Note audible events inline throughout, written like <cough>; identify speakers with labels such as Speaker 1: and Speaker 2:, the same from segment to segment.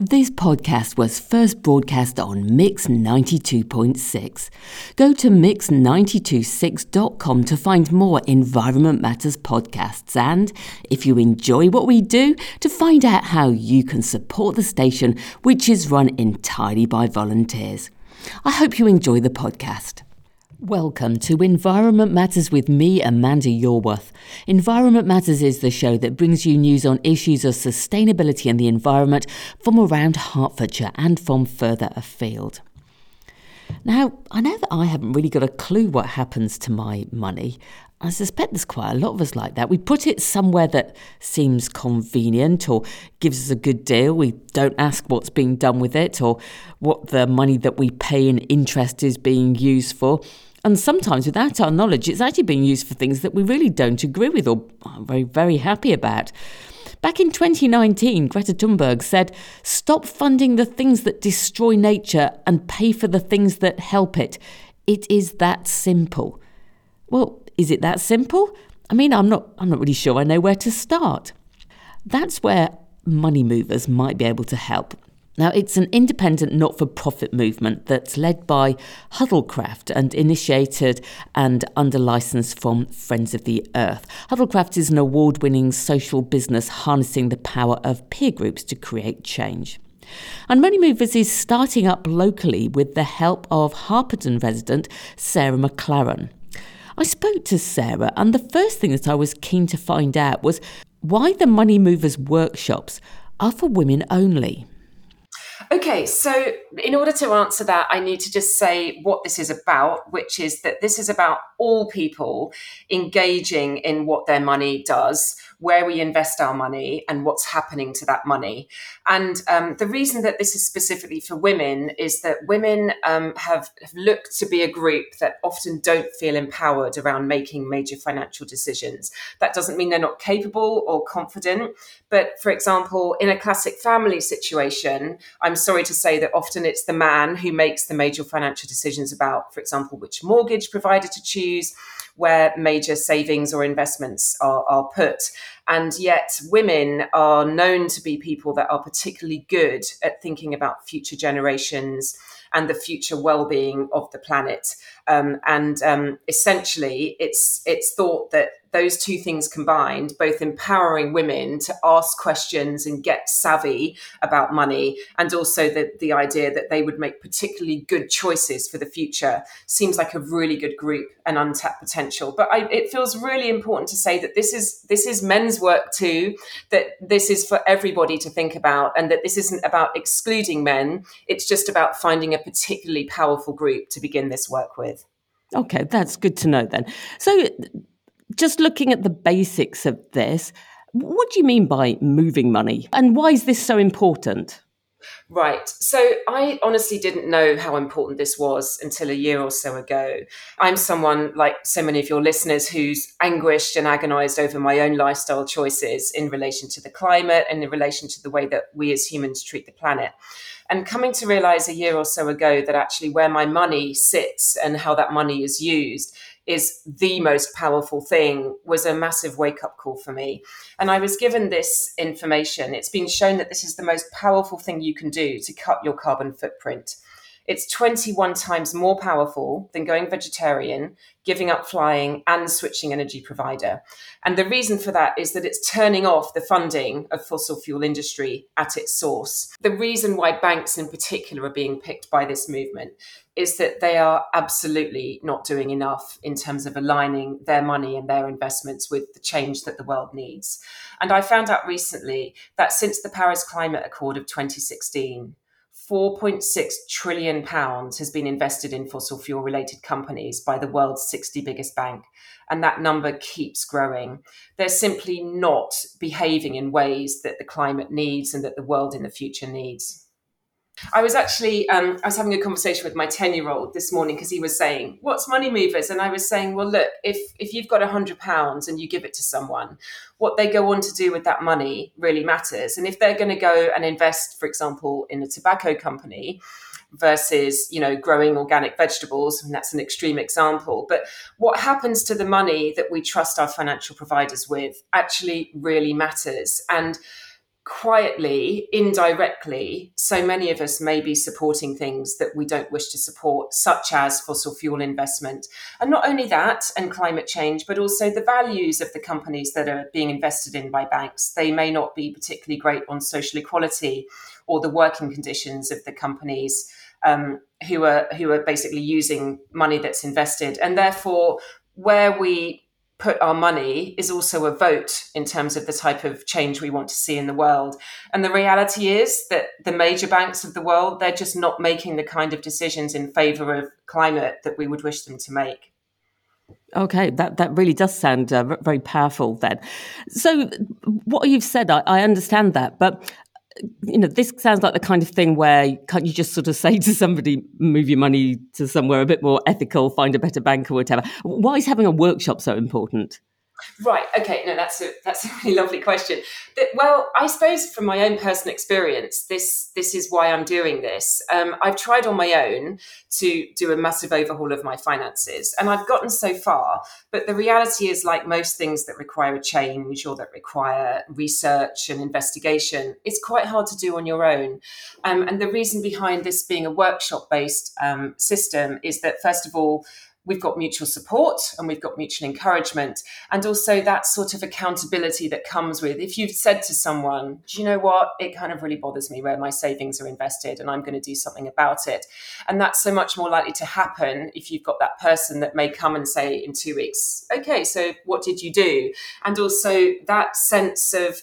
Speaker 1: This podcast was first broadcast on Mix 92.6. Go to mix926.com to find more Environment Matters podcasts and, if you enjoy what we do, to find out how you can support the station, which is run entirely by volunteers. I hope you enjoy the podcast. Welcome to Environment Matters with me, Amanda Yorworth. Environment Matters is the show that brings you news on issues of sustainability and the environment from around Hertfordshire and from further afield. Now, I know that I haven't really got a clue what happens to my money. I suspect there's quite a lot of us like that. We put it somewhere that seems convenient or gives us a good deal. We don't ask what's being done with it or what the money that we pay in interest is being used for. And sometimes, without our knowledge, it's actually being used for things that we really don't agree with or are very, very happy about. Back in 2019, Greta Thunberg said, Stop funding the things that destroy nature and pay for the things that help it. It is that simple. Well, is it that simple? I mean, I'm not, I'm not really sure I know where to start. That's where money movers might be able to help. Now, it's an independent not for profit movement that's led by Huddlecraft and initiated and under license from Friends of the Earth. Huddlecraft is an award winning social business harnessing the power of peer groups to create change. And Money Movers is starting up locally with the help of Harpenden resident Sarah McLaren. I spoke to Sarah, and the first thing that I was keen to find out was why the Money Movers workshops are for women only.
Speaker 2: Okay, so in order to answer that, I need to just say what this is about, which is that this is about all people engaging in what their money does, where we invest our money, and what's happening to that money. And um, the reason that this is specifically for women is that women um, have, have looked to be a group that often don't feel empowered around making major financial decisions. That doesn't mean they're not capable or confident, but for example, in a classic family situation, I'm sorry to say that often it's the man who makes the major financial decisions about, for example, which mortgage provider to choose, where major savings or investments are, are put. And yet, women are known to be people that are particularly good at thinking about future generations and the future well-being of the planet. Um, and um, essentially, it's it's thought that those two things combined, both empowering women to ask questions and get savvy about money, and also the, the idea that they would make particularly good choices for the future, seems like a really good group and untapped potential. But I, it feels really important to say that this is this is men's work too, that this is for everybody to think about, and that this isn't about excluding men. It's just about finding a particularly powerful group to begin this work with.
Speaker 1: Okay, that's good to know then. So just looking at the basics of this, what do you mean by moving money? And why is this so important?
Speaker 2: Right. So I honestly didn't know how important this was until a year or so ago. I'm someone, like so many of your listeners, who's anguished and agonized over my own lifestyle choices in relation to the climate and in relation to the way that we as humans treat the planet. And coming to realize a year or so ago that actually where my money sits and how that money is used is the most powerful thing was a massive wake up call for me. And I was given this information. It's been shown that this is the most powerful thing you can do to cut your carbon footprint. It's 21 times more powerful than going vegetarian, giving up flying, and switching energy provider. And the reason for that is that it's turning off the funding of fossil fuel industry at its source. The reason why banks in particular are being picked by this movement is that they are absolutely not doing enough in terms of aligning their money and their investments with the change that the world needs. And I found out recently that since the Paris Climate Accord of 2016, 4.6 trillion pounds has been invested in fossil fuel related companies by the world's 60 biggest bank and that number keeps growing. They're simply not behaving in ways that the climate needs and that the world in the future needs I was actually um, I was having a conversation with my ten year old this morning because he was saying, "What's money movers?" And I was saying, "Well, look, if if you've got a hundred pounds and you give it to someone, what they go on to do with that money really matters. And if they're going to go and invest, for example, in a tobacco company." versus you know growing organic vegetables and that's an extreme example but what happens to the money that we trust our financial providers with actually really matters and quietly, indirectly, so many of us may be supporting things that we don't wish to support, such as fossil fuel investment. And not only that, and climate change, but also the values of the companies that are being invested in by banks. They may not be particularly great on social equality or the working conditions of the companies. Um, who are who are basically using money that's invested, and therefore, where we put our money is also a vote in terms of the type of change we want to see in the world. And the reality is that the major banks of the world, they're just not making the kind of decisions in favor of climate that we would wish them to make.
Speaker 1: Okay, that, that really does sound uh, very powerful then. So, what you've said, I, I understand that, but you know, this sounds like the kind of thing where can't you just sort of say to somebody, move your money to somewhere a bit more ethical, find a better bank or whatever? Why is having a workshop so important?
Speaker 2: Right. Okay. No, that's a that's a <laughs> really lovely question. But, well, I suppose from my own personal experience, this this is why I'm doing this. Um, I've tried on my own to do a massive overhaul of my finances, and I've gotten so far. But the reality is, like most things that require a change or that require research and investigation, it's quite hard to do on your own. Um, and the reason behind this being a workshop based um, system is that first of all we've got mutual support and we've got mutual encouragement and also that sort of accountability that comes with if you've said to someone do you know what? It kind of really bothers me where my savings are invested and i'm going to do something about it. And that's so much more likely to happen if you've got that person that may come and say in two weeks okay so what did you do? And also that sense of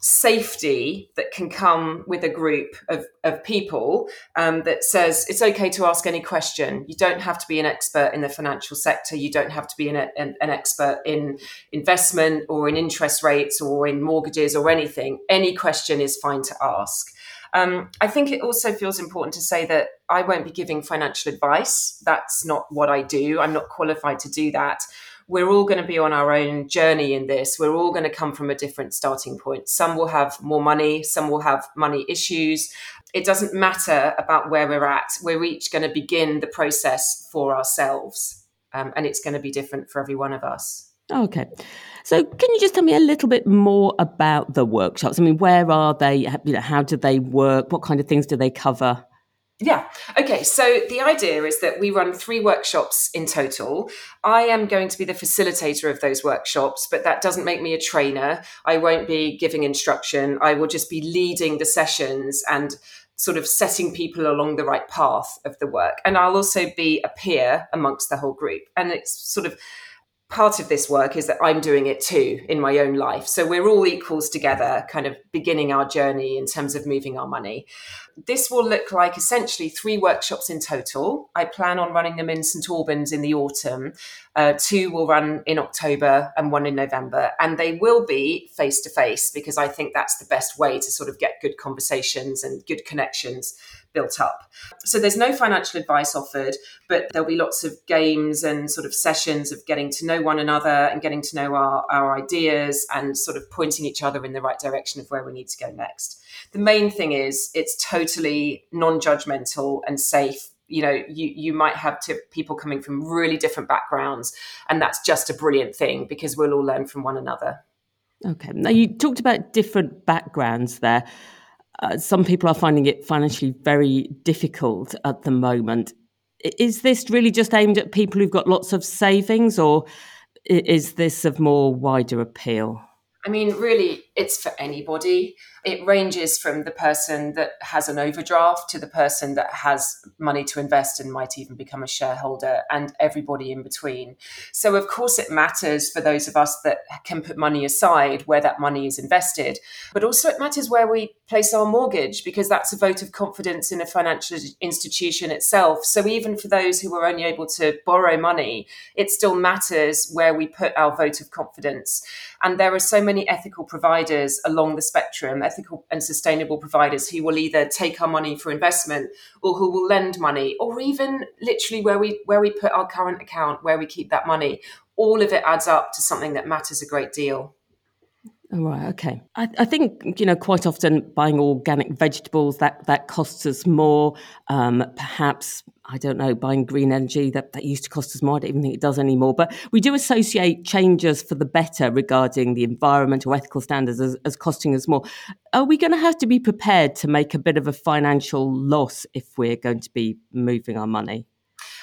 Speaker 2: safety that can come with a group of, of people um, that says it's okay to ask any question. You don't have to be an expert in the financial sector. You don't have to be an, an, an expert in investment or in interest rates or in mortgages or anything. Any question is fine to ask. Um, I think it also feels important to say that I won't be giving financial advice. That's not what I do. I'm not qualified to do that we're all going to be on our own journey in this. We're all going to come from a different starting point. Some will have more money, some will have money issues. It doesn't matter about where we're at. We're each going to begin the process for ourselves. Um, and it's going to be different for every one of us.
Speaker 1: Okay. So, can you just tell me a little bit more about the workshops? I mean, where are they? You know, how do they work? What kind of things do they cover?
Speaker 2: Yeah. Okay. So the idea is that we run three workshops in total. I am going to be the facilitator of those workshops, but that doesn't make me a trainer. I won't be giving instruction. I will just be leading the sessions and sort of setting people along the right path of the work. And I'll also be a peer amongst the whole group. And it's sort of part of this work is that I'm doing it too in my own life. So we're all equals together, kind of beginning our journey in terms of moving our money this will look like essentially three workshops in total. I plan on running them in St Albans in the autumn. Uh, two will run in October and one in November. And they will be face to face because I think that's the best way to sort of get good conversations and good connections built up. So there's no financial advice offered, but there'll be lots of games and sort of sessions of getting to know one another and getting to know our, our ideas and sort of pointing each other in the right direction of where we need to go next. The main thing is it's totally non-judgmental and safe you know you you might have to, people coming from really different backgrounds and that's just a brilliant thing because we'll all learn from one another
Speaker 1: okay now you talked about different backgrounds there uh, some people are finding it financially very difficult at the moment. Is this really just aimed at people who've got lots of savings, or is this of more wider appeal?
Speaker 2: I mean, really, it's for anybody. It ranges from the person that has an overdraft to the person that has money to invest and might even become a shareholder, and everybody in between. So, of course, it matters for those of us that can put money aside where that money is invested. But also, it matters where we place our mortgage because that's a vote of confidence in a financial institution itself. So, even for those who are only able to borrow money, it still matters where we put our vote of confidence. And there are so many ethical providers along the spectrum, ethical and sustainable providers who will either take our money for investment or who will lend money, or even literally where we where we put our current account, where we keep that money. All of it adds up to something that matters a great deal.
Speaker 1: Oh, right. Okay. I, I, think you know quite often buying organic vegetables that that costs us more. Um, perhaps I don't know buying green energy that that used to cost us more. I don't even think it does anymore. But we do associate changes for the better regarding the environment or ethical standards as, as costing us more. Are we going to have to be prepared to make a bit of a financial loss if we're going to be moving our money?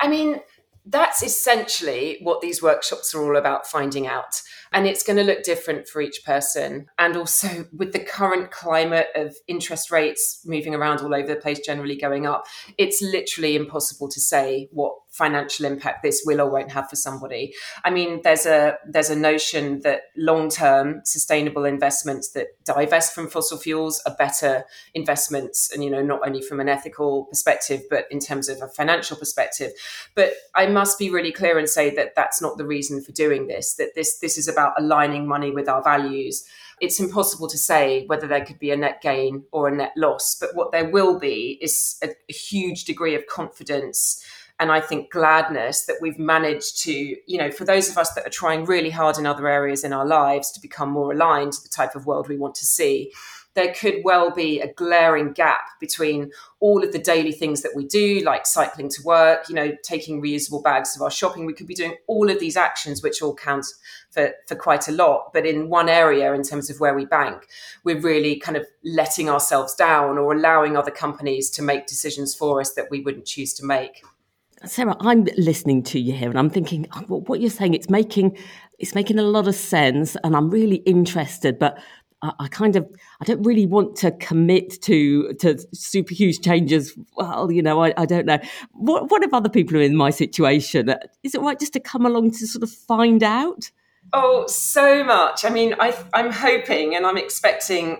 Speaker 2: I mean that's essentially what these workshops are all about finding out. And it's going to look different for each person. And also, with the current climate of interest rates moving around all over the place, generally going up, it's literally impossible to say what financial impact this will or won't have for somebody. I mean, there's a there's a notion that long-term sustainable investments that divest from fossil fuels are better investments, and you know, not only from an ethical perspective, but in terms of a financial perspective. But I must be really clear and say that that's not the reason for doing this. That this this is about aligning money with our values it's impossible to say whether there could be a net gain or a net loss. But what there will be is a, a, huge degree of confidence and I think gladness that we've managed to, you know, for those of us that are trying really hard in other areas in our lives to become more aligned to the type of world we want to see, there could well be a glaring gap between all of the daily things that we do, like cycling to work, you know, taking reusable bags of our shopping. We could be doing all of these actions, which all count for, for quite a lot. But in one area, in terms of where we bank, we're really kind of letting ourselves down or allowing other companies to make decisions for us that we wouldn't choose to make.
Speaker 1: Sarah, I'm listening to you here, and I'm thinking oh, what you're saying. It's making it's making a lot of sense, and I'm really interested. But I, kind of I don't really want to commit to to super huge changes. Well, you know, I, I don't know. What what if other people are in my situation? Is it right just to come along to sort of find out?
Speaker 2: Oh, so much. I mean, I, I'm hoping and I'm expecting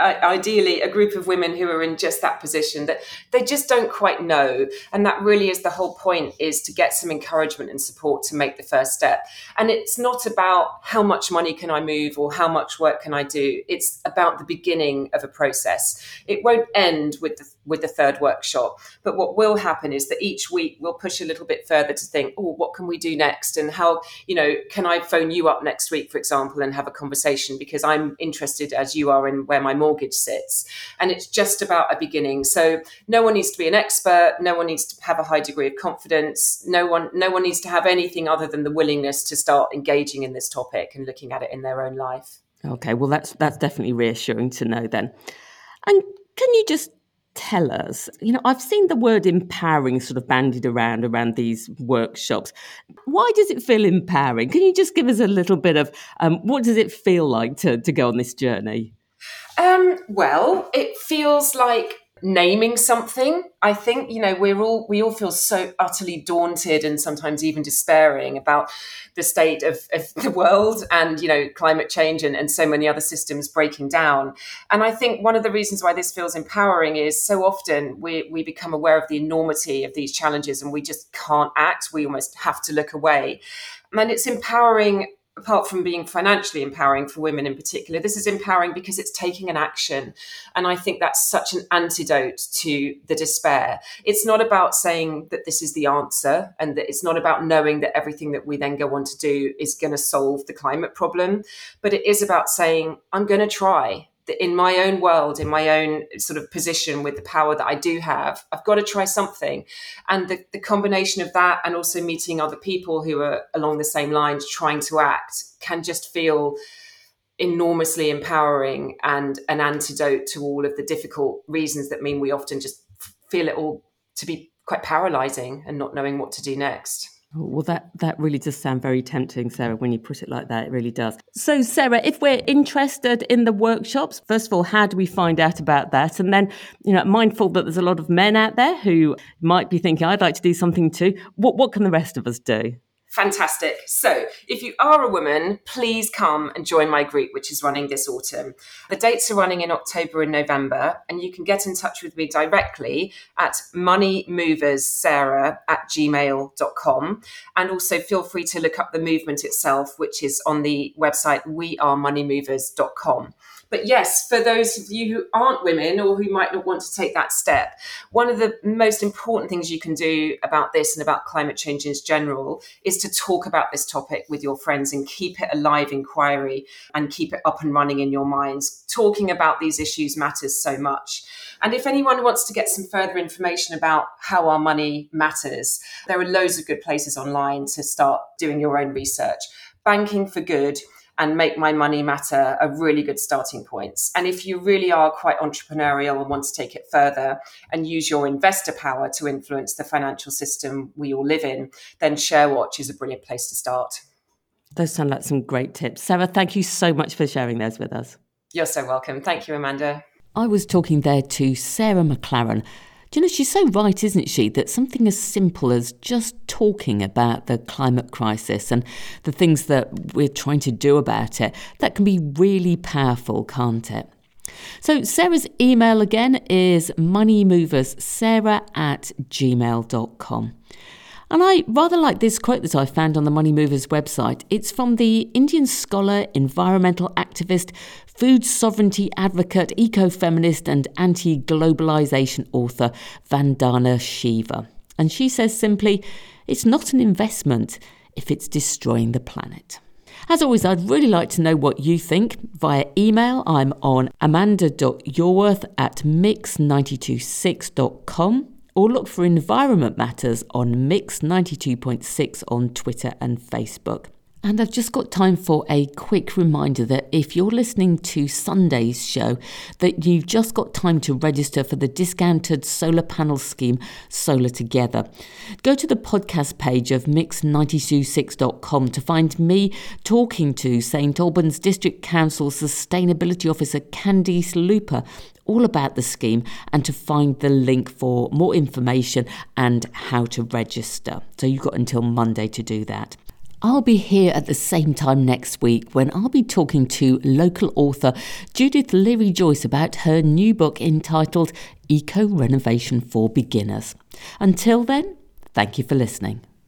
Speaker 2: ideally a group of women who are in just that position that they just don't quite know. And that really is the whole point is to get some encouragement and support to make the first step. And it's not about how much money can i move or how much work can i do. It's about the beginning of a process. It won't end with the with the third workshop but what will happen is that each week we'll push a little bit further to think oh what can we do next and how you know can i phone you up next week for example and have a conversation because i'm interested as you are in where my mortgage sits. And it's just about a beginning. So no one needs to be an expert. No one needs to have a high degree of confidence. No one, no one needs to have anything other than the willingness to start engaging in this topic and looking at it in their own life.
Speaker 1: Okay, well that's that's definitely reassuring to know then. And can you just tell us you know i've seen the word empowering sort of bandied around around these workshops. Why does it feel empowering? Can you just give us a little bit of um, what does it feel like to, to go on this journey?
Speaker 2: Um, well, it feels like naming something. I think, you know, we're all we all feel so utterly daunted and sometimes even despairing about the state of, of <laughs> the world and, you know, climate change and, and so many other systems breaking down. And I think one of the reasons why this feels empowering is so often we we become aware of the enormity of these challenges and we just can't act. We almost have to look away. And it's empowering apart from being financially empowering for women in particular, this is empowering because it's taking an action. And I think that's such an antidote to the despair. It's not about saying that this is the answer and that it's not about knowing that everything that we then go on to do is going to solve the climate problem, but it is about saying, I'm going to try in my own world, in my own sort of position with the power that I do have, I've got to try something. And the, the combination of that and also meeting other people who are along the same lines trying to act can just feel enormously empowering and an antidote to all of the difficult reasons that mean we often just feel it all to be quite paralyzing and not knowing what to do next.
Speaker 1: Well, that, that really does sound very tempting, Sarah, when you put it like that. It really does. So, Sarah, if we're interested in the workshops, first of all, how do we find out about that? And then, you know, mindful that there's a lot of men out there who might be thinking, I'd like to do something too. What, what can the rest of us do?
Speaker 2: Fantastic. So, if you are a woman, please come and join my group, which is running this autumn. The dates are running in October and November, and you can get in touch with me directly at moneymoverssarah at gmail.com. And also feel free to look up the movement itself, which is on the website wearemoneymovers.com. But yes, for those of you who aren't women or who might not want to take that step, one of the most important things you can do about this and about climate change in general is to talk about this topic with your friends and keep it a live inquiry and keep it up and running in your minds. Talking about these issues matters so much. And if anyone wants to get some further information about how our money matters, there are loads of good places online to start doing your own research. Banking for Good and Make My Money Matter are really good starting points. And if you really are quite entrepreneurial and want to take it further and use your investor power to influence the financial system we all live in, then ShareWatch is a brilliant place to start.
Speaker 1: Those sound like some great tips. Sarah, thank you so much for sharing those with us.
Speaker 2: You're so welcome. Thank you, Amanda.
Speaker 1: I was talking there to Sarah McLaren. Do you know, she's so right, isn't she, that something as simple as just talking about the climate crisis and the things that we're trying to do about it, that can be really powerful, can't it? So, Sarah's email again is moneymoverssarah at gmail.com. And I rather like this quote that I found on the Money Movers website. It's from the Indian scholar, environmental activist, food sovereignty advocate, eco feminist, and anti globalization author Vandana Shiva. And she says simply, it's not an investment if it's destroying the planet. As always, I'd really like to know what you think via email. I'm on amanda.yourworth at mix926.com or look for Environment Matters on Mix 92.6 on Twitter and Facebook. And I've just got time for a quick reminder that if you're listening to Sunday's show, that you've just got time to register for the discounted solar panel scheme Solar Together. Go to the podcast page of mix926.com to find me talking to St Albans District Council Sustainability Officer Candice Looper all about the scheme and to find the link for more information and how to register. So you've got until Monday to do that. I'll be here at the same time next week when I'll be talking to local author Judith Leary Joyce about her new book entitled Eco Renovation for Beginners. Until then, thank you for listening.